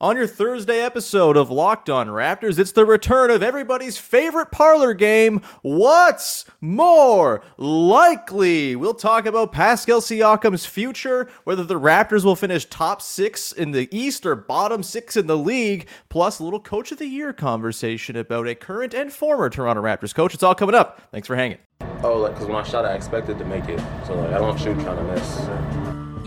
On your Thursday episode of Locked On Raptors, it's the return of everybody's favorite parlor game, What's More Likely? We'll talk about Pascal Siakam's future, whether the Raptors will finish top six in the East or bottom six in the league, plus a little Coach of the Year conversation about a current and former Toronto Raptors coach. It's all coming up. Thanks for hanging. Oh, like, because when I shot, I expected to make it. So, like, I don't shoot trying to miss.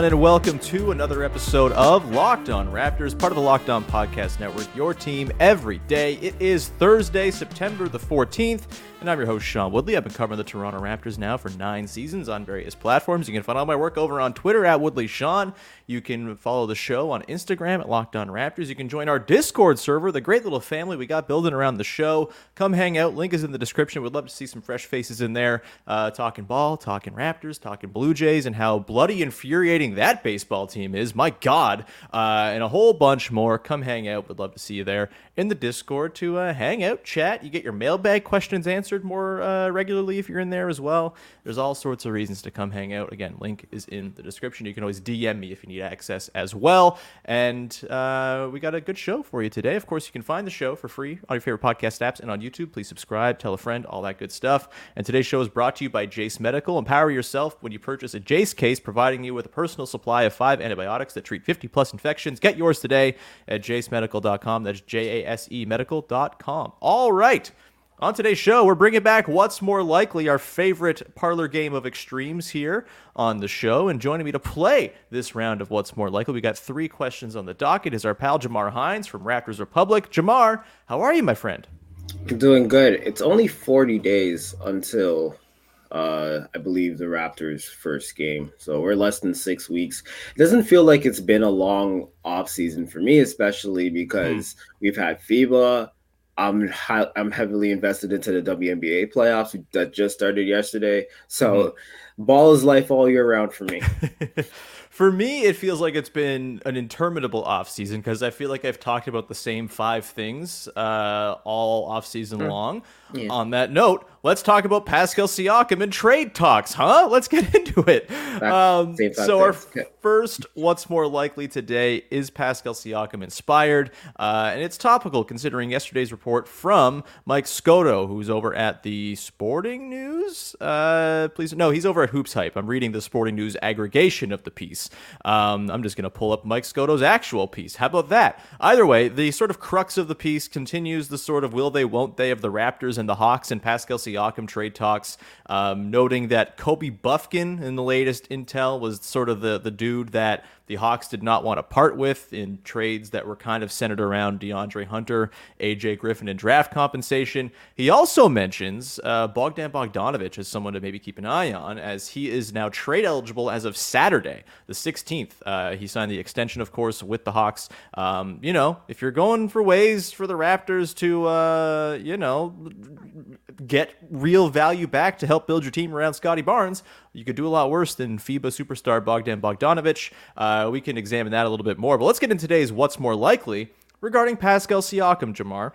On? And welcome to another episode of Locked On Raptors, part of the Locked On Podcast Network, your team every day. It is Thursday, September the 14th, and I'm your host, Sean Woodley. I've been covering the Toronto Raptors now for nine seasons on various platforms. You can find all my work over on Twitter at Woodley Sean. You can follow the show on Instagram at Locked On Raptors. You can join our Discord server, the great little family we got building around the show. Come hang out. Link is in the description. We'd love to see some fresh faces in there, uh, talking ball, talking Raptors, talking Blue Jays, and how bloody infuriating that baseball team is. My God. Uh, and a whole bunch more. Come hang out. We'd love to see you there in the Discord to uh, hang out, chat. You get your mailbag questions answered more uh, regularly if you're in there as well. There's all sorts of reasons to come hang out. Again, link is in the description. You can always DM me if you need access as well. And uh, we got a good show for you today. Of course, you can find the show for free on your favorite podcast apps and on YouTube. Please subscribe, tell a friend, all that good stuff. And today's show is brought to you by Jase Medical. Empower yourself when you purchase a Jase case, providing you with a personal supply of five antibiotics that treat 50 plus infections. Get yours today at jasemedical.com. That's J A S E medical.com. All right. On today's show, we're bringing back What's More Likely, our favorite parlor game of extremes here on the show. And joining me to play this round of What's More Likely, we got three questions on the docket, is our pal Jamar Hinds from Raptors Republic. Jamar, how are you, my friend? I'm doing good. It's only 40 days until uh, I believe the Raptors' first game. So we're less than six weeks. It doesn't feel like it's been a long off season for me, especially because mm. we've had FIBA, I'm hi- I'm heavily invested into the WNBA playoffs that just started yesterday. So mm-hmm. ball is life all year round for me. for me, it feels like it's been an interminable off season because I feel like I've talked about the same five things uh, all off season mm. long. Yeah. On that note, let's talk about Pascal Siakam and trade talks, huh? Let's get into it. Um, so our first, what's more likely today is Pascal Siakam inspired, uh, and it's topical considering yesterday's report from Mike Scotto, who's over at the Sporting News. Uh, please, no, he's over at Hoops Hype. I'm reading the Sporting News aggregation of the piece. Um, I'm just going to pull up Mike Scotto's actual piece. How about that? Either way, the sort of crux of the piece continues the sort of will they, won't they of the Raptors and the Hawks and Pascal Siakam trade talks, um, noting that Kobe Bufkin in the latest intel was sort of the, the dude that the Hawks did not want to part with in trades that were kind of centered around DeAndre Hunter, AJ Griffin, and draft compensation. He also mentions uh, Bogdan Bogdanovich as someone to maybe keep an eye on, as he is now trade eligible as of Saturday, the 16th. Uh, he signed the extension, of course, with the Hawks. Um, you know, if you're going for ways for the Raptors to, uh, you know, get real value back to help build your team around Scottie Barnes, you could do a lot worse than FIBA superstar Bogdan Bogdanovich. Uh, we can examine that a little bit more. But let's get into today's What's More Likely regarding Pascal Siakam, Jamar,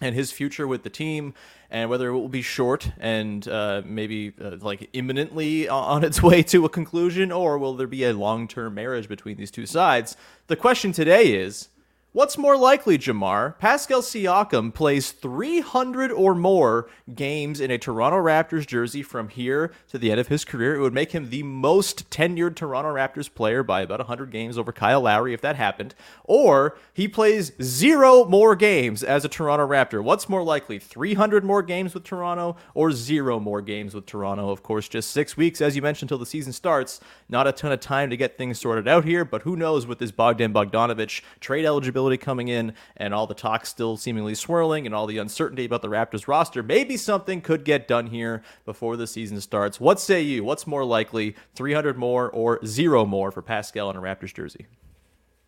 and his future with the team, and whether it will be short and uh, maybe uh, like imminently on its way to a conclusion, or will there be a long term marriage between these two sides. The question today is What's more likely, Jamar? Pascal Siakam plays 300 or more games in a Toronto Raptors jersey from here to the end of his career. It would make him the most tenured Toronto Raptors player by about 100 games over Kyle Lowry if that happened. Or he plays zero more games as a Toronto Raptor. What's more likely, 300 more games with Toronto or zero more games with Toronto? Of course, just six weeks, as you mentioned, until the season starts. Not a ton of time to get things sorted out here, but who knows with this Bogdan Bogdanovich trade eligibility coming in and all the talk still seemingly swirling and all the uncertainty about the Raptors roster, maybe something could get done here before the season starts. What say you? What's more likely, 300 more or zero more for Pascal in a Raptors jersey?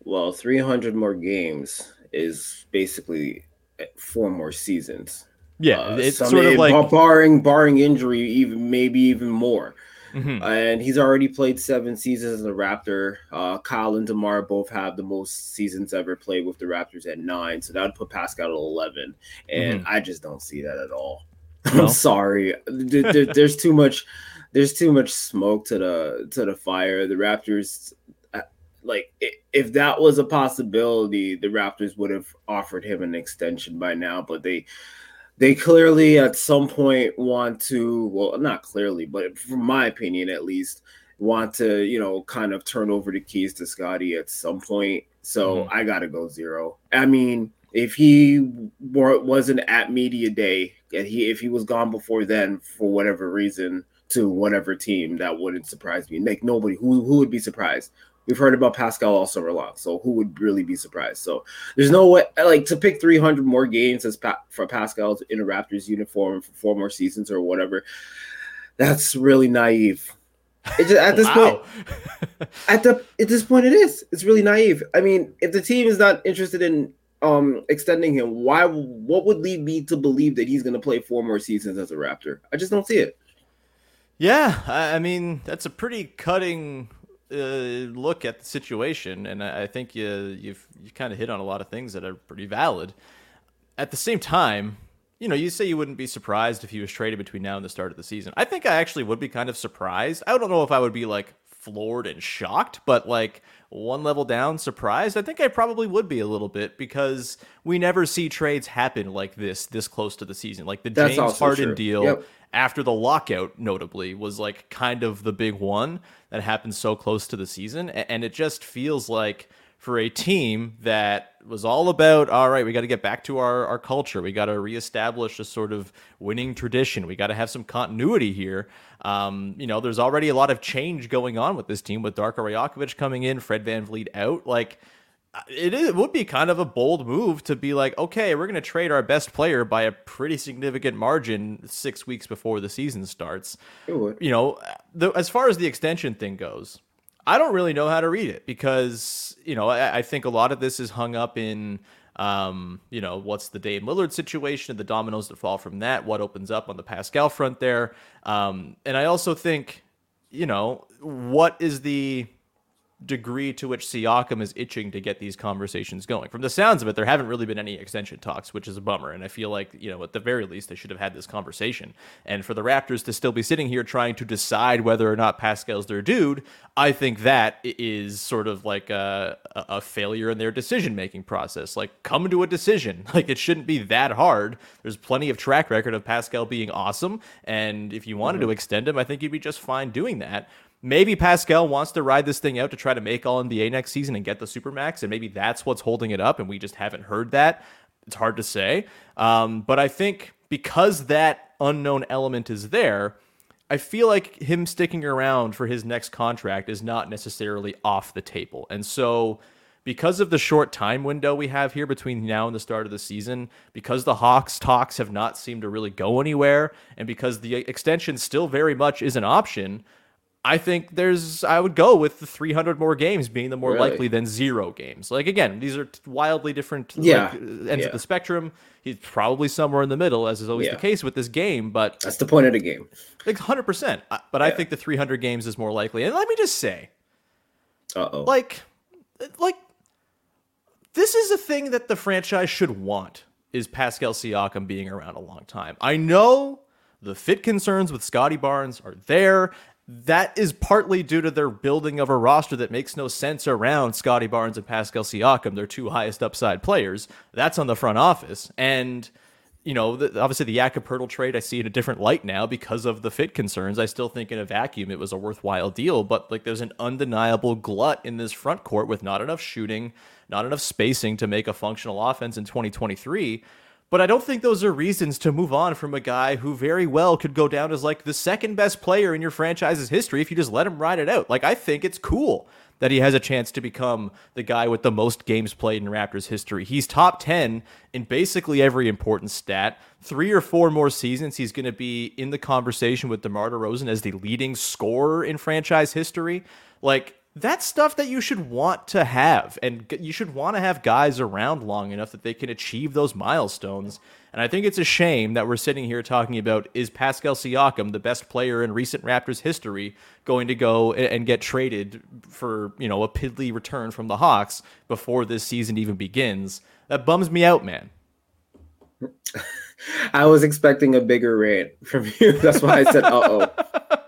Well, 300 more games is basically four more seasons. Yeah, uh, it's sort of like barring barring injury, even maybe even more. Mm-hmm. And he's already played seven seasons as a Raptor. Uh, Kyle and DeMar both have the most seasons ever played with the Raptors at nine. So that would put Pascal at 11. And mm-hmm. I just don't see that at all. No? I'm sorry. There, there, there's too much. There's too much smoke to the to the fire. The Raptors, uh, like, if that was a possibility, the Raptors would have offered him an extension by now. But they they clearly at some point want to well not clearly but from my opinion at least want to you know kind of turn over the keys to scottie at some point. So mm-hmm. i gotta go zero. I mean if he wasn't at media day and he if he was gone before then for whatever reason to whatever team that wouldn't surprise me. Like nobody who who would be surprised We've heard about Pascal all summer long, so who would really be surprised? So there's no way, like, to pick 300 more games as pa- for Pascal in a Raptors uniform for four more seasons or whatever. That's really naive. Just, at this point, at the at this point, it is. It's really naive. I mean, if the team is not interested in um extending him, why? What would lead me to believe that he's going to play four more seasons as a Raptor? I just don't see it. Yeah, I mean that's a pretty cutting uh, look at the situation, and I, think you you've you kind of hit on a lot of things that are pretty valid. At the same time, you know, you say you wouldn't be surprised if he was traded between now and the start of the season. I think I actually would be kind of surprised. I don't know if I would be like floored and shocked, but like one level down surprised. I think I probably would be a little bit because we never see trades happen like this this close to the season. Like the That's James Harden true. deal yep after the lockout, notably, was like kind of the big one that happened so close to the season. And it just feels like for a team that was all about, all right, we got to get back to our, our culture. We got to reestablish a sort of winning tradition. We got to have some continuity here. Um, you know, there's already a lot of change going on with this team with Darko Rajakovic coming in, Fred VanVleet out. Like, it, is, it would be kind of a bold move to be like, okay, we're going to trade our best player by a pretty significant margin six weeks before the season starts. You know, the, as far as the extension thing goes, I don't really know how to read it because, you know, I, I think a lot of this is hung up in, um, you know, what's the Dame Lillard situation, and the dominoes that fall from that, what opens up on the Pascal front there. Um, and I also think, you know, what is the degree to which Siakam is itching to get these conversations going. From the sounds of it, there haven't really been any extension talks, which is a bummer. And I feel like, you know, at the very least, they should have had this conversation. And for the Raptors to still be sitting here trying to decide whether or not Pascal's their dude, I think that is sort of like a, a failure in their decision making process. Like, come to a decision. Like, it shouldn't be that hard. There's plenty of track record of Pascal being awesome. And if you wanted mm-hmm. to extend him, I think you'd be just fine doing that maybe Pascal wants to ride this thing out to try to make All NBA next season and get the Supermax, and maybe that's what's holding it up, and we just haven't heard that. It's hard to say. Um, but I think because that unknown element is there, I feel like him sticking around for his next contract is not necessarily off the table. And so, because of the short time window we have here between now and the start of the season, because the Hawks talks have not seemed to really go anywhere, and because the extension still very much is an option, I think there's I would go with the 300 more games being the more really? likely than zero games. Like again, these are wildly different yeah. Like, ends yeah. of the spectrum. He's probably somewhere in the middle, as is always yeah. the case with this game. But that's the point of the game. Like 100. percent But I think the 300 games is more likely. And let me just say, uh oh, like, like this is a thing that the franchise should want is Pascal Siakam being around a long time. I know the fit concerns with Scottie Barnes are there that is partly due to their building of a roster that makes no sense around Scottie Barnes and Pascal Siakam, their two highest upside players. That's on the front office. And, you know, the, obviously the Jakob trade, I see in a different light now because of the fit concerns. I still think in a vacuum it was a worthwhile deal, but like there's an undeniable glut in this front court with not enough shooting, not enough spacing to make a functional offense in 2023 but I don't think those are reasons to move on from a guy who very well could go down as like the second best player in your franchise's history if you just let him ride it out. Like I think it's cool that he has a chance to become the guy with the most games played in Raptors history. He's top 10 in basically every important stat. Three or four more seasons, he's going to be in the conversation with DeMar DeRozan as the leading scorer in franchise history. Like, that's stuff that you should want to have and you should want to have guys around long enough that they can achieve those milestones. And i think it's a shame that we're sitting here talking about is pascal siakam the best player in recent raptors history going to go and get traded for you know a piddly return from the hawks before this season even begins? That bums me out man. I was expecting a bigger rant from you. That's why i said uh-oh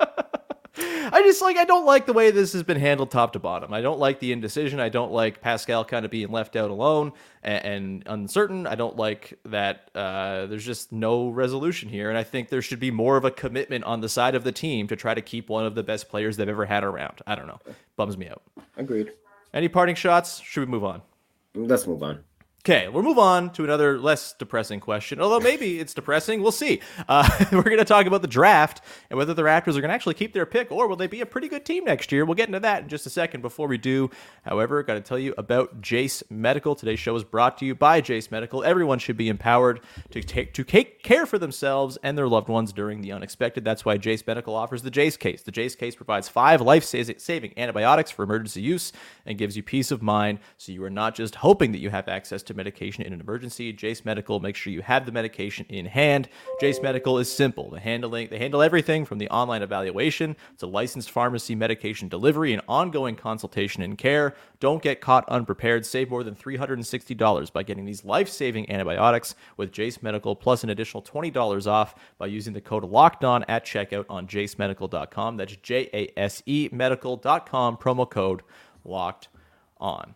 just like I don't like the way this has been handled top to bottom. I don't like the indecision. I don't like Pascal kind of being left out alone and, and uncertain. I don't like that uh, there's just no resolution here. And I think there should be more of a commitment on the side of the team to try to keep one of the best players they've ever had around. I don't know. Bums me out. Agreed. Any parting shots? Should we move on? Let's move on. Okay, we'll move on to another less depressing question. Although maybe it's depressing, we'll see. Uh, we're going to talk about the draft and whether the Raptors are going to actually keep their pick or will they be a pretty good team next year. We'll get into that in just a second. Before we do, however, got to tell you about Jase Medical. Today's show is brought to you by Jase Medical. Everyone should be empowered to take to take care for themselves and their loved ones during the unexpected. That's why Jase Medical offers the Jase case. The Jase case provides five life-saving antibiotics for emergency use and gives you peace of mind, so you are not just hoping that you have access to medication in an emergency. Jase Medical, make sure you have the medication in hand. Jase Medical is simple. The handling they handle everything from the online evaluation to licensed pharmacy medication delivery and ongoing consultation and care. Don't get caught unprepared. Save more than $360 by getting these life-saving antibiotics with Jase Medical plus an additional $20 off by using the code locked on at checkout on jasemedical.com. That's J A S E medical.com promo code locked on.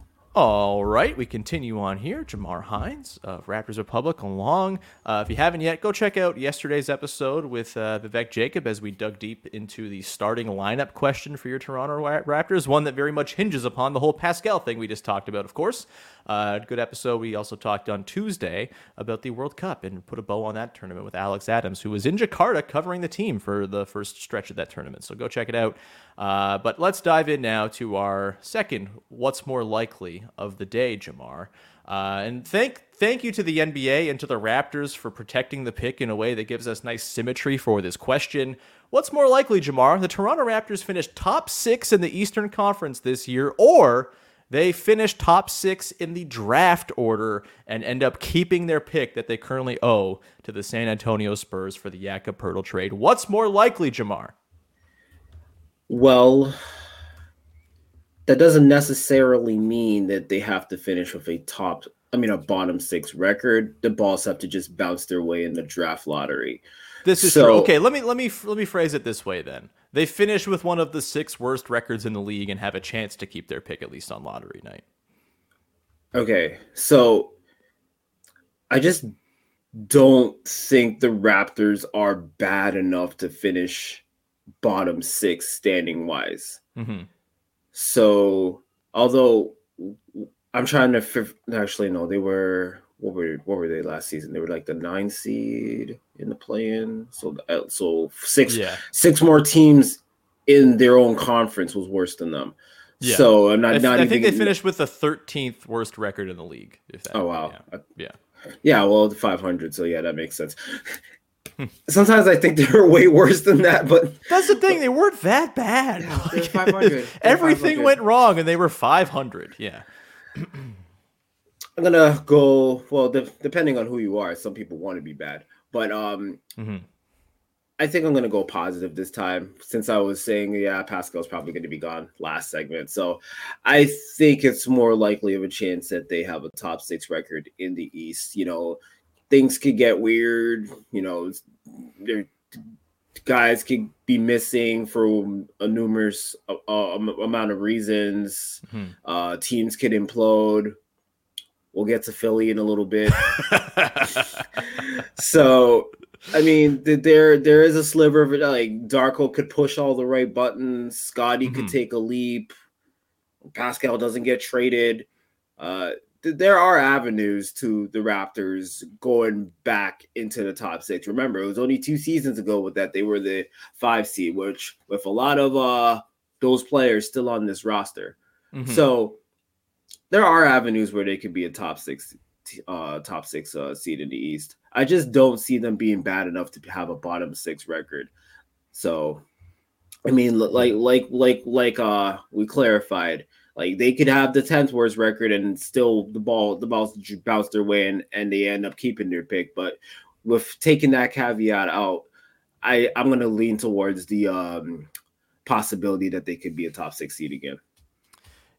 All right, we continue on here. Jamar Hinds of Raptors Republic along. Uh, if you haven't yet, go check out yesterday's episode with uh, Vivek Jacob as we dug deep into the starting lineup question for your Toronto Raptors, one that very much hinges upon the whole Pascal thing we just talked about, of course. Uh, good episode. We also talked on Tuesday about the World Cup and put a bow on that tournament with Alex Adams, who was in Jakarta covering the team for the first stretch of that tournament. So go check it out. Uh, but let's dive in now to our second "What's More Likely" of the day, Jamar. Uh, and thank thank you to the NBA and to the Raptors for protecting the pick in a way that gives us nice symmetry for this question. What's more likely, Jamar? The Toronto Raptors finish top six in the Eastern Conference this year, or they finish top six in the draft order and end up keeping their pick that they currently owe to the San Antonio Spurs for the Jakob Poeltl trade. What's more likely, Jamar? Well, that doesn't necessarily mean that they have to finish with a top, I mean, a bottom six record. The balls have to just bounce their way in the draft lottery. This is so, true. Okay, let me let me let me phrase it this way then. They finish with one of the six worst records in the league and have a chance to keep their pick at least on lottery night. Okay, so I just don't think the Raptors are bad enough to finish bottom six standing wise. Mm-hmm. So, although I'm trying to actually no, they were what were what were they last season? They were like the nine seed in the play-in. So uh, so six yeah. six more teams in their own conference was worse than them. Yeah. So I'm not. I, not I think they finished with the 13th worst record in the league. If that, oh wow. Yeah. yeah. Yeah. Well, 500. So yeah, that makes sense. Sometimes I think they're way worse than that, but that's the thing. They weren't that bad. Like, 500. Everything 500. went wrong, and they were 500. Yeah. I'm gonna go. Well, de- depending on who you are, some people want to be bad, but um, mm-hmm. I think I'm gonna go positive this time. Since I was saying, yeah, Pascal's probably going to be gone last segment, so I think it's more likely of a chance that they have a top six record in the East. You know, things could get weird. You know, guys could be missing for a numerous uh, amount of reasons. Mm-hmm. Uh, teams could implode We'll get to Philly in a little bit. so, I mean, there there is a sliver of it. Like Darko could push all the right buttons. Scottie mm-hmm. could take a leap. Pascal doesn't get traded. Uh, th- there are avenues to the Raptors going back into the top six. Remember, it was only two seasons ago with that they were the five seed, which with a lot of uh those players still on this roster. Mm-hmm. So there are avenues where they could be a top six uh top six uh seed in the east. I just don't see them being bad enough to have a bottom six record. So i mean like like like like uh we clarified like they could have the 10th worst record and still the ball the balls bounce their way and, and they end up keeping their pick. But with taking that caveat out i i'm gonna lean towards the um possibility that they could be a top six seed again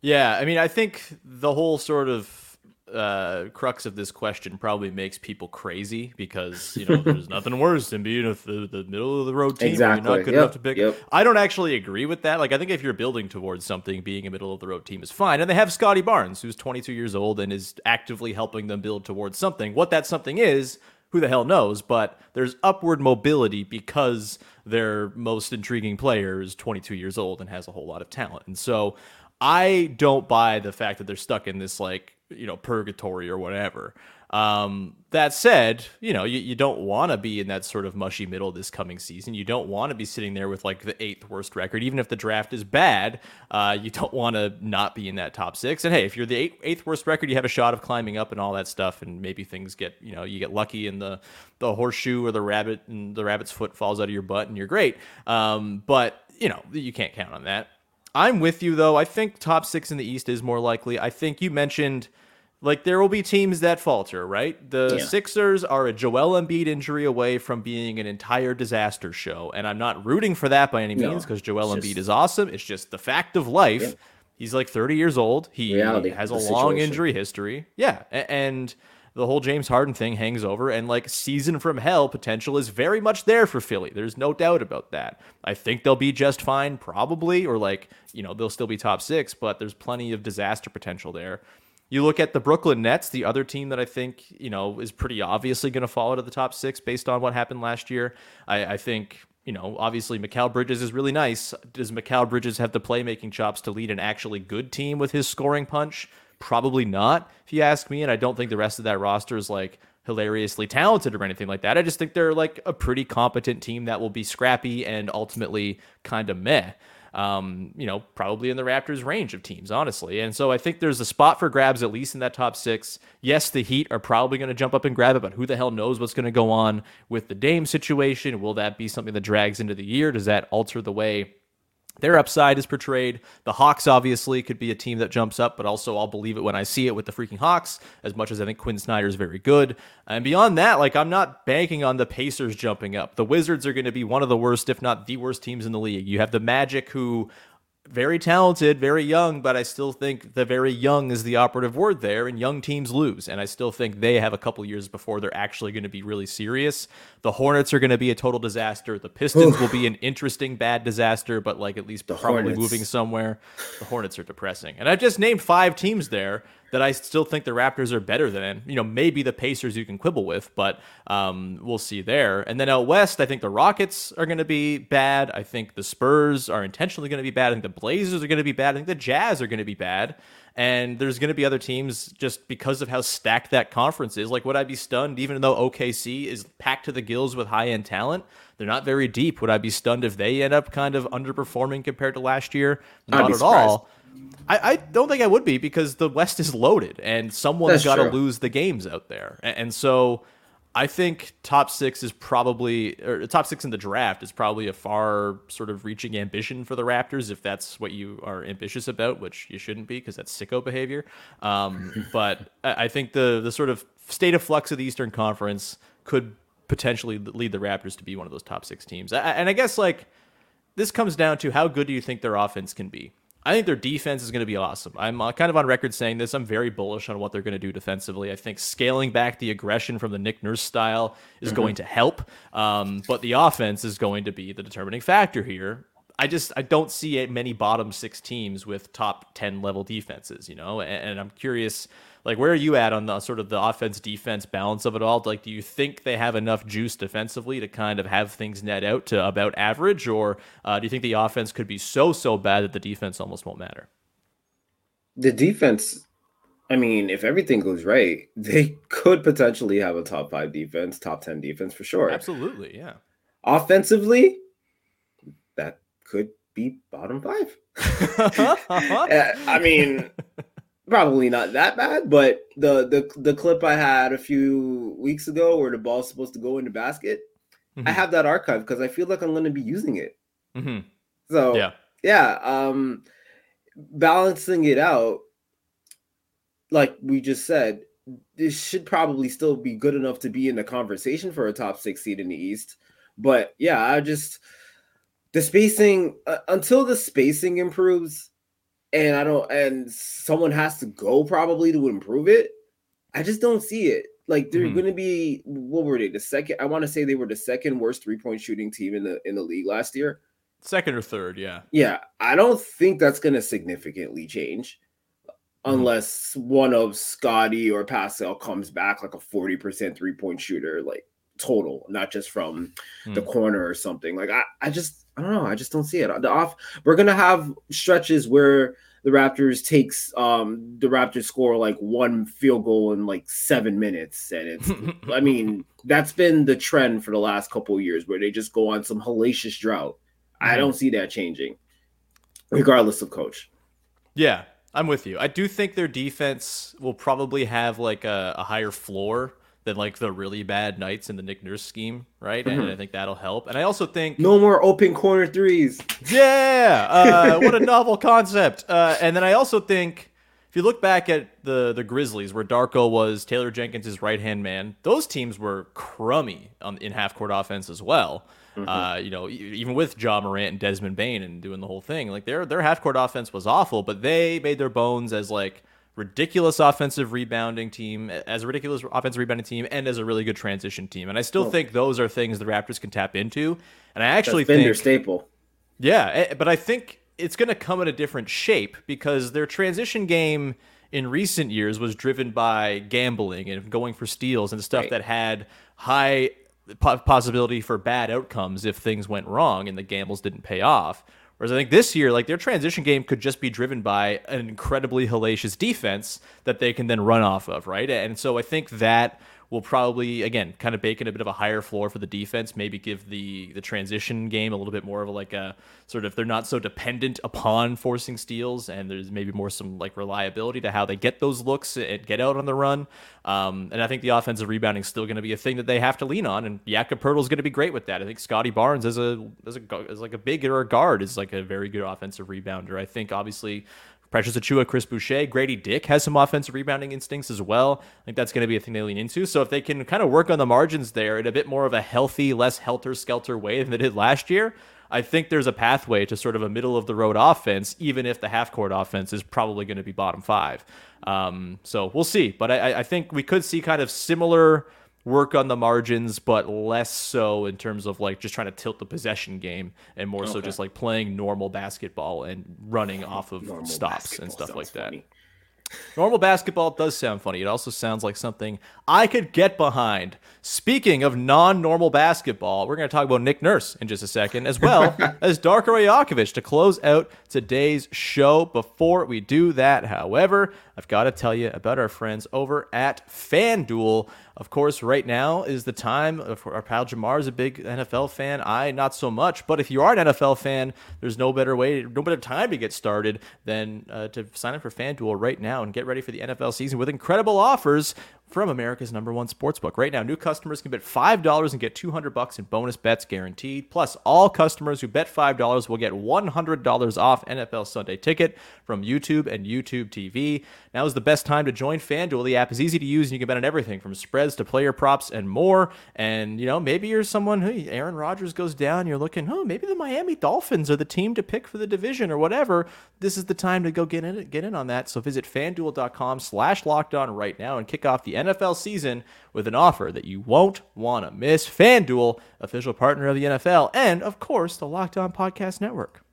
yeah, I mean, I think the whole sort of uh, crux of this question probably makes people crazy because you know there's nothing worse than being a, the, the middle of the road team exactly. you're not good yep. enough to pick. Yep. I don't actually agree with that. Like, I think if you're building towards something, being a middle of the road team is fine. And they have Scottie Barnes, who's 22 years old and is actively helping them build towards something. What that something is, who the hell knows? But there's upward mobility because their most intriguing player is 22 years old and has a whole lot of talent. And so I don't buy the fact that they're stuck in this like you know purgatory or whatever. Um, that said, you know you, you don't want to be in that sort of mushy middle this coming season. You don't want to be sitting there with like the eighth worst record, even if the draft is bad. Uh, you don't want to not be in that top six. And hey, if you're the eighth, eighth worst record, you have a shot of climbing up and all that stuff. And maybe things get you know you get lucky and the the horseshoe or the rabbit and the rabbit's foot falls out of your butt and you're great. Um, but you know you can't count on that. I'm with you though. I think top six in the East is more likely. I think you mentioned like there will be teams that falter, right? The Yeah. Sixers are a Joel Embiid injury away from being an entire disaster show, and I'm not rooting for that by any No, means because Joel Embiid just- is awesome. It's just the fact of life. Yeah. He's like 30 years old. He Reality has a long situation. injury history. Yeah, and the whole James Harden thing hangs over, and like season from hell potential is very much there for Philly. There's no doubt about that. I think they'll be just fine, probably, or like you know they'll still be top six, but there's plenty of disaster potential there. You look at the Brooklyn Nets, the other team that I think you know is pretty obviously going to fall out of the top six based on what happened last year. I, I think you know obviously Mikal Bridges is really nice. Does Mikal Bridges have the playmaking chops to lead an actually good team with his scoring punch? Probably not, if you ask me. And I don't think the rest of that roster is like hilariously talented or anything like that. I just think they're like a pretty competent team that will be scrappy and ultimately kind of meh um, you know, probably in the Raptors' range of teams, honestly. And so I think there's a spot for grabs, at least in that top six. Yes, the Heat are probably going to jump up and grab it, but who the hell knows what's going to go on with the Dame situation? Will that be something that drags into the year? Does that alter the way their upside is portrayed. The Hawks obviously could be a team that jumps up, but also I'll believe it when I see it with the freaking Hawks, as much as I think Quin Snyder is very good. And beyond that, like I'm not banking on the Pacers jumping up. The Wizards are going to be one of the worst, if not the worst teams in the league. You have the Magic who very talented, very young, but I still think the very young is the operative word there, and young teams lose. And I still think they have a couple years before they're actually going to be really serious. The Hornets are going to be a total disaster. The Pistons will be an interesting bad disaster, but like at least probably Hornets. moving somewhere. The Hornets are depressing. And I've just named five teams there that I still think the Raptors are better than. You know, maybe the Pacers you can quibble with, but um, we'll see there. And then out west, I think the Rockets are going to be bad. I think the Spurs are intentionally going to be bad. I think the Blazers are going to be bad. I think the Jazz are going to be bad. And there's going to be other teams just because of how stacked that conference is. Like, would I be stunned even though OKC is packed to the gills with high end talent? They're not very deep. Would I be stunned if they end up kind of underperforming compared to last year? Not at surprised. all. I, I don't think I would be because the West is loaded and someone's got to lose the games out there. A- And, so I think top six is probably, or top six in the draft is probably a far sort of reaching ambition for the Raptors if that's what you are ambitious about, which you shouldn't be because that's sicko behavior. Um, but I I think the, the sort of state of flux of the Eastern Conference could potentially lead the Raptors to be one of those top six teams. And I guess like, this comes down to how good do you think their offense can be? I think their defense is going to be awesome. I'm uh, kind of on record saying this. I'm very bullish on what they're going to do defensively. I think scaling back the aggression from the Nick Nurse style is going to help, um, but the offense is going to be the determining factor here. I just I don't see many bottom six teams with top ten level defenses, you know. And, and I'm curious, like, where are you at on the sort of the offense defense balance of it all? Like, do you think they have enough juice defensively to kind of have things net out to about average, or uh, do you think the offense could be so so bad that the defense almost won't matter? The defense, I mean, if everything goes right, they could potentially have a top five defense, top 10 defense for sure. Absolutely, yeah. Offensively, that could be bottom five. Uh, I mean, probably not that bad, but the the the clip I had a few weeks ago where the ball's supposed to go in the basket, I Mhm. have that archive because I feel like I'm going to be using it. Mm-hmm. So Yeah. yeah, um, balancing it out, like we just said, this should probably still be good enough to be in the conversation for a top six seed in the East. But yeah, I just the spacing uh, until the spacing improves, and I don't, and someone has to go probably to improve it. I just don't see it. Like they're Mhm. going to be what were they? The second I want to say they were the second worst three point shooting team in the in the league last year. Second or third, yeah. Yeah, I don't think that's going to significantly change Mm-hmm. unless one of Scottie or Pascal comes back like a 40% three point shooter, like total, not just from the Hmm. corner or something. Like, I, I just, I don't know. I just don't see it. The off, we're going to have stretches where the Raptors takes, um, the Raptors score like one field goal in like seven minutes. And it's, I mean, that's been the trend for the last couple of years where they just go on some hellacious drought. I Mhm. don't see that changing, regardless of coach. Yeah, I'm with you. I do think their defense will probably have like a, a higher floor than like the really bad nights in the Nick Nurse scheme, right? And I think that'll help. And I also think No more open corner threes. Yeah, uh, what a novel concept. Uh, and then I also think if you look back at the the Grizzlies, where Darko was Taylor Jenkins' right hand man, those teams were crummy on, in half court offense as well. Mm-hmm. Uh, you know, even with Ja Morant and Desmond Bane and doing the whole thing, like their their half court offense was awful, but they made their bones as like ridiculous offensive rebounding team, as a ridiculous offensive rebounding team, and as a really good transition team. And I still think those are things the Raptors can tap into. And I actually think their staple. Yeah, eh, but I think it's going to come in a different shape because their transition game in recent years was driven by gambling and going for steals and stuff right. that had high possibility for bad outcomes if things went wrong and the gambles didn't pay off. Whereas I think this year, like their transition game could just be driven by an incredibly hellacious defense that they can then run off of, right? And so I think that will probably again kind of bake in a bit of a higher floor for the defense. Maybe give the the transition game a little bit more of a, like a sort of they're not so dependent upon forcing steals, and there's maybe more some like reliability to how they get those looks and get out on the run. Um, and I think the offensive rebounding is still going to be a thing that they have to lean on, and Jakob Poeltl is going to be great with that. I think Scottie Barnes as a as a as like a big or a guard is like a very good offensive rebounder. I think obviously Precious Achiuwa, Chris Boucher, Grady Dick has some offensive rebounding instincts as well. I think that's going to be a thing they lean into. So if they can kind of work on the margins there in a bit more of a healthy, less helter skelter way than they did last year, I think there's a pathway to sort of a middle of the road offense, even if the half court offense is probably going to be bottom five. Um, so we'll see. But I, I think we could see kind of similar work on the margins, but less so in terms of like just trying to tilt the possession game and more okay. so just like playing normal basketball and running off of normal stops and stuff like that. Funny. Normal basketball does sound funny. It also sounds like something I could get behind. Speaking of non-normal basketball, we're going to talk about Nick Nurse in just a second, as well as Darko Rajakovic to close out today's show. Before we do that, however, I've got to tell you about our friends over at FanDuel. Of course, right now is the time. Our pal Jamar is a big NFL fan. I not so much. But if you are an NFL fan, there's no better way, no better time to get started than uh, to sign up for FanDuel right now and get ready for the NFL season with incredible offers from America's number one sportsbook. Right now, new customers can bet $5 and get 200 bucks in bonus bets guaranteed. Plus, all customers who bet $5 will get $100 off NFL Sunday ticket from YouTube and YouTube TV. Now is the best time to join FanDuel. The app is easy to use and you can bet on everything from spreads to player props and more. And, you know, maybe you're someone who Aaron Rodgers goes down, you're looking, oh, maybe the Miami Dolphins are the team to pick for the division or whatever. This is the time to go get in get in on that. So visit fanduel.com slash locked right now and kick off the NFL season with an offer that you won't want to miss. FanDuel, official partner of the NFL, and of course, the Locked On Podcast Network.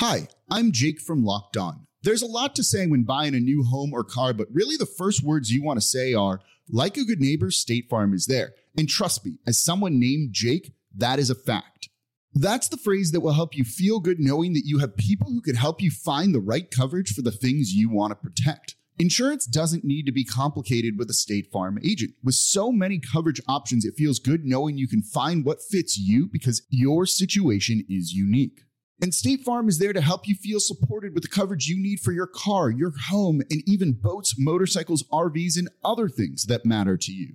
Hi, I'm Jake from Locked On. There's a lot to say when buying a new home or car, but really the first words you want to say are, like a good neighbor, State Farm is there. And trust me, as someone named Jake, that is a fact. That's the phrase that will help you feel good knowing that you have people who can help you find the right coverage for the things you want to protect. Insurance doesn't need to be complicated with a State Farm agent. With so many coverage options, it feels good knowing you can find what fits you because your situation is unique. And State Farm is there to help you feel supported with the coverage you need for your car, your home, and even boats, motorcycles, RVs, and other things that matter to you.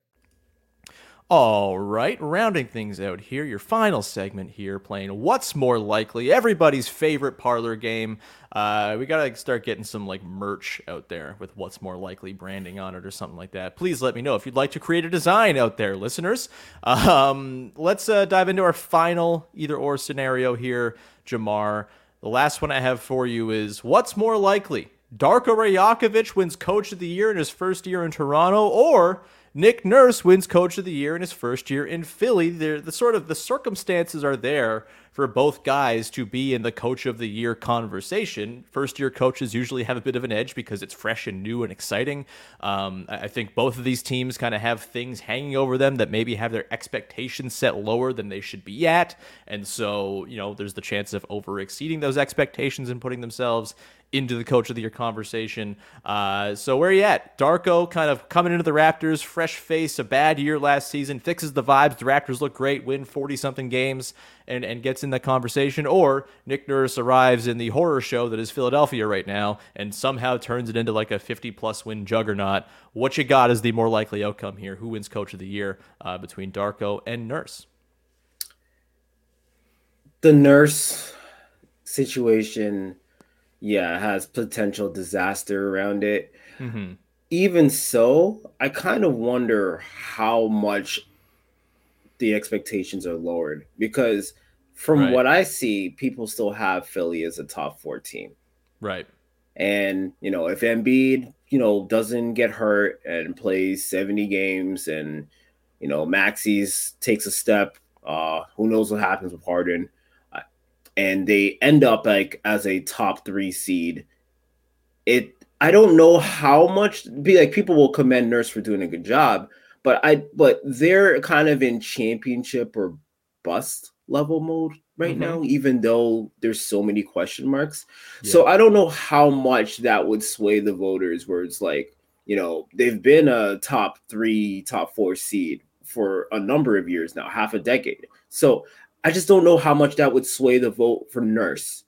All right, rounding things out here, your final segment here, playing What's More Likely, everybody's favorite parlor game. Uh, we gotta start getting some like merch out there with What's More Likely branding on it or something like that. Please let me know if you'd like to create a design out there, listeners. Um, let's uh, dive into our final either or scenario here, Jamar. The last one I have for you is What's More Likely? Darko Rajakovic wins Coach of the Year in his first year in Toronto, or Nick Nurse wins Coach of the Year in his first year in Philly. The sort of the circumstances are there for both guys to be in the Coach of the Year conversation. First year coaches usually have a bit of an edge because it's fresh and new and exciting. Um, I think both of these teams kind of have things hanging over them that maybe have their expectations set lower than they should be at, and so you know there's the chance of over exceeding those expectations and putting themselves into the coach of the year conversation. Uh, so where are you at? Darko kind of coming into the Raptors, fresh face, a bad year last season, fixes the vibes. The Raptors look great, win 40 something games, and, and gets in that conversation. Or Nick Nurse arrives in the horror show that is Philadelphia right now and somehow turns it into like a 50 plus win juggernaut. What you got is the more likely outcome here. Who wins coach of the year uh, between Darko and Nurse? The Nurse situation yeah, has potential disaster around it. Mm-hmm. Even so, I kind of wonder how much the expectations are lowered because from right. what I see, people still have Philly as a top four team. Right. And, you know, if Embiid, you know, doesn't get hurt and plays 70 games and, you know, Maxey's takes a step, uh, who knows what happens with Harden and they end up like as a top three seed, it I don't know how much be like people will commend Nurse for doing a good job, but I but they're kind of in championship or bust level mode right mm-hmm. now, even though there's so many question marks. Yeah. So I don't know how much that would sway the voters where it's like, you know, they've been a top three, top four seed for a number of years now, half a decade. So I just don't know how much that would sway the vote for Nurse.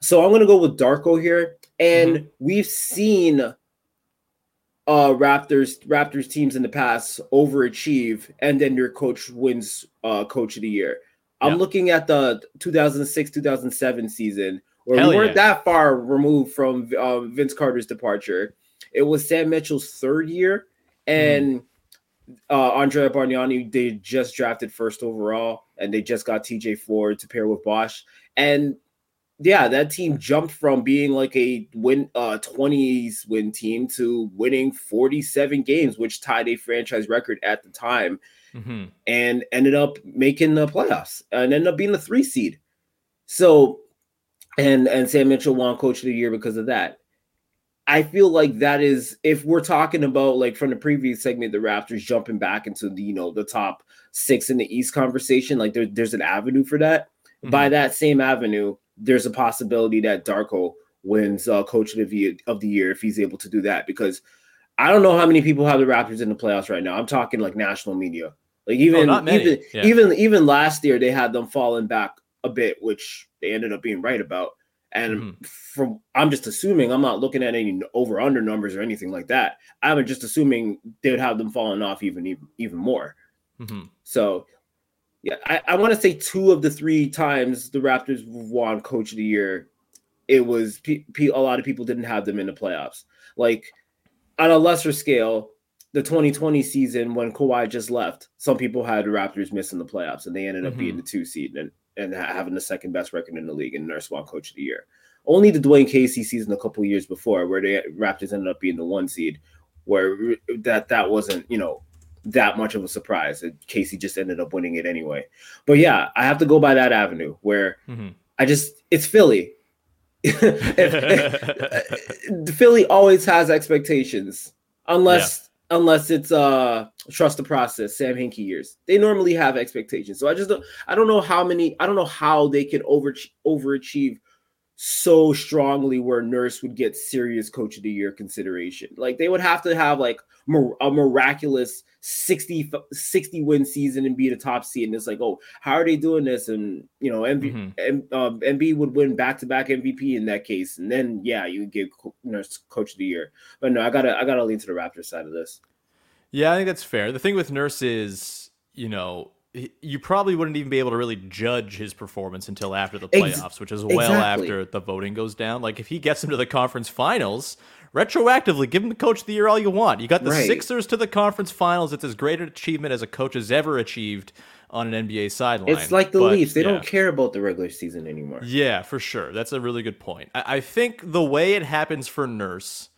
So I'm gonna go with Darko here, and mm-hmm. we've seen uh Raptors Raptors teams in the past overachieve, and then your coach wins uh coach of the year. I'm yeah. looking at the 2006 2007 season where Hell we weren't yeah. that far removed from um, Vince Carter's departure. It was Sam Mitchell's third year, and mm-hmm uh, Andrea Bargnani, they just drafted first overall, and they just got TJ Ford to pair with Bosh. And yeah, that team jumped from being like a win uh 20s win team to winning 47 games, which tied a franchise record at the time, mm-hmm. and ended up making the playoffs and ended up being a three seed. So, and and Sam Mitchell won Coach of the Year because of that. I feel like that is if we're talking about like from the previous segment, the Raptors jumping back into the you know the top six in the East conversation, like there, there's an avenue for that. Mm-hmm. By that same avenue, there's a possibility that Darko wins uh, Coach of the of the year if he's able to do that. Because I don't know how many people have the Raptors in the playoffs right now. I'm talking like national media, like even oh, even yeah. even even last year they had them falling back a bit, which they ended up being right about. And mm-hmm. from I'm just assuming I'm not looking at any over under numbers or anything like that. I'm just assuming they would have them falling off even even, even more. Mm-hmm. So yeah, I, I want to say two of the three times the Raptors won Coach of the Year, it was a lot of people didn't have them in the playoffs. Like on a lesser scale, the 2020 season when Kawhi just left, some people had the Raptors missing the playoffs and they ended up mm-hmm. being the two seed. And and having the second best record in the league and Nurse won Coach of the Year. Only the Dwayne Casey season a couple years before, where the Raptors ended up being the one seed, where that that wasn't you know that much of a surprise. Casey just ended up winning it anyway. But yeah, I have to go by that avenue where mm-hmm. I just it's Philly. Philly always has expectations, unless unless it's uh trust the process sam hinkie years they normally have expectations so i just don't i don't know how many i don't know how they can over overachieve so strongly where nurse would get serious coach of the year consideration. Like they would have to have like a miraculous 60 60 win season and be the top seed. And it's like oh how are they doing this? And you know Embiid, mm-hmm. M, um, Embiid would win back-to-back MVP in that case. And then yeah you would give nurse coach of the year. But no I gotta I gotta lean to the Raptors side of this. Yeah I think that's fair. The thing with nurse is you know you probably wouldn't even be able to really judge his performance until after the playoffs, Ex- which is well exactly. after the voting goes down. Like if he gets him to the conference finals, retroactively, give him the coach of the year all you want. You got the right. Sixers to the conference finals. It's as great an achievement as a coach has ever achieved on an NBA sideline. It's like the but, Leafs; they yeah. don't care about the regular season anymore. Yeah, for sure. That's a really good point. I, I think the way it happens for Nurse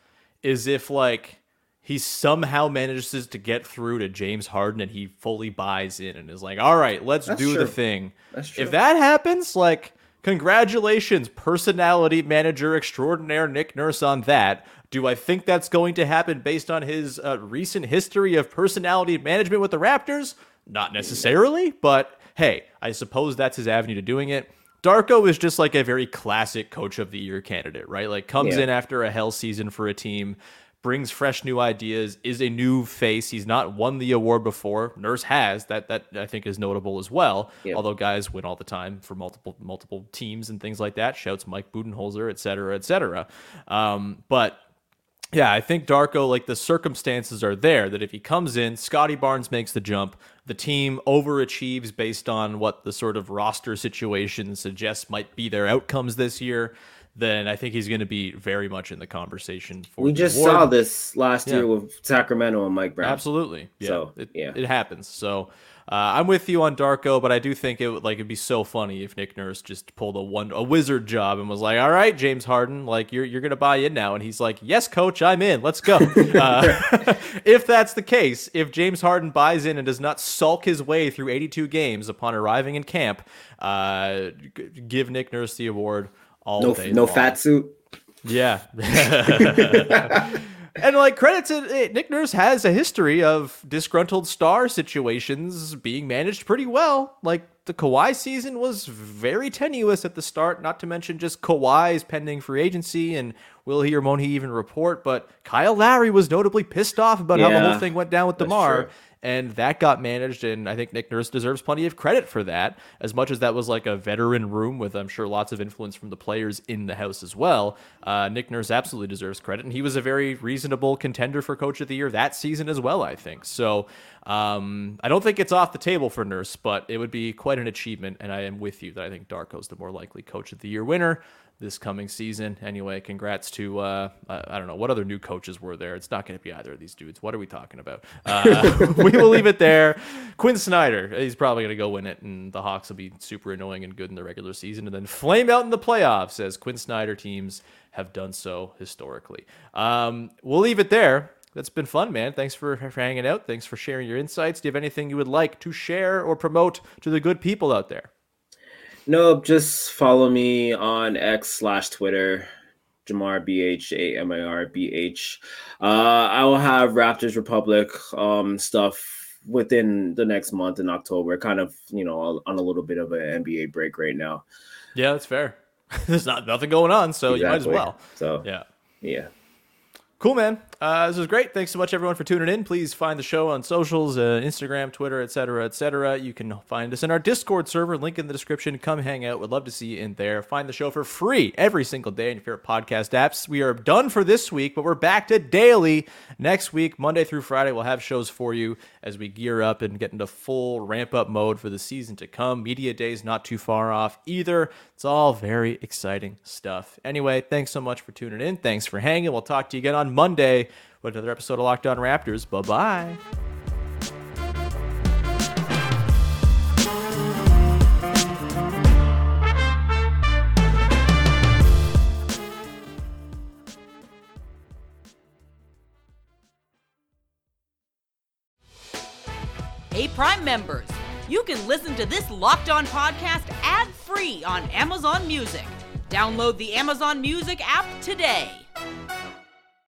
is if like he somehow manages to get through to James Harden and he fully buys in and is like, "All right, let's That's do true. the thing." If that happens, like congratulations, personality manager extraordinaire Nick Nurse on that. Do I think that's going to happen based on his uh, recent history of personality management with the Raptors? Not necessarily, but hey, I suppose that's his avenue to doing it. Darko is just like a very classic coach of the year candidate, right? Like comes Yeah. in after a hell season for a team, brings fresh new ideas, is a new face. He's not won the award before. Nurse has. That that I think is notable as well. Yeah. Although guys win all the time for multiple multiple teams and things like that. Shouts Mike Budenholzer, et cetera, et cetera. Um, but yeah, I think Darko, like the circumstances are there that if he comes in, Scottie Barnes makes the jump, the team overachieves based on what the sort of roster situation suggests might be their outcomes this year, then I think he's going to be very much in the conversation for We just award. saw this last Yeah. year with Sacramento and Mike Brown. Absolutely. Yeah. So, it, yeah. it happens. So uh, I'm with you on Darko, but I do think it would like it'd be so funny if Nick Nurse just pulled a one a wizard job and was like, "All right, James Harden, like you're you're gonna buy in now," and he's like, "Yes, coach, I'm in. Let's go." uh, if that's the case, if James Harden buys in and does not sulk his way through 82 games upon arriving in camp, uh, g- give Nick Nurse the award all No, day. no long. fat suit. Yeah. and like credits, eh, Nick Nurse has a history of disgruntled star situations being managed pretty well. Like the Kawhi season was very tenuous at the start, not to mention just Kawhi's pending free agency and will he or won't he even report. But Kyle Lowry was notably pissed off about how the whole thing went down with DeMar. And that got managed and i think nick nurse deserves plenty of credit for that as much as that was like a veteran room with i'm sure lots of influence from the players in the house as well uh, nick nurse absolutely deserves credit and he was a very reasonable contender for coach of the year that season as well i think. So um, i don't think it's off the table for nurse but it would be quite an achievement and i am with you that i think darko's the more likely coach of the year winner this coming season. Anyway, congrats to uh, I don't know what other new coaches were there. It's not going to be either of these dudes. What are we talking about? Uh, we will leave it there. Quin Snyder, he's probably going to go win it, and the Hawks will be super annoying and good in the regular season, and then flame out in the playoffs as Quin Snyder teams have done so historically. Um, we'll leave it there. That's been fun, man. Thanks for, for hanging out. Thanks for sharing your insights. Do you have anything you would like to share or promote to the good people out there? Nope, just follow me on X slash Twitter, Jamar B H A M A R B H. Uh, I will have Raptors Republic um stuff within the next month in October. Kind of, you know, on a little bit of an NBA break right now. Yeah, that's fair. There's not nothing going on, so you might as well. So Yeah. yeah. Cool, man. Uh, this was great. Thanks so much, everyone, for tuning in. Please find the show on socials, uh, Instagram, Twitter, etc., etc. You can find us in our Discord server. Link in the description. Come hang out. We'd love to see you in there. Find the show for free every single day in your favorite podcast apps. We are done for this week, but we're back to daily next week, Monday through Friday. We'll have shows for you as we gear up and get into full ramp up mode for the season to come. Media days not too far off either. It's all very exciting stuff. Anyway, thanks so much for tuning in. Thanks for hanging. We'll talk to you again on Monday with another episode of Locked On Raptors. Bye bye. Hey, Prime members, you can listen to this Locked On podcast ad free on Amazon Music. Download the Amazon Music app today.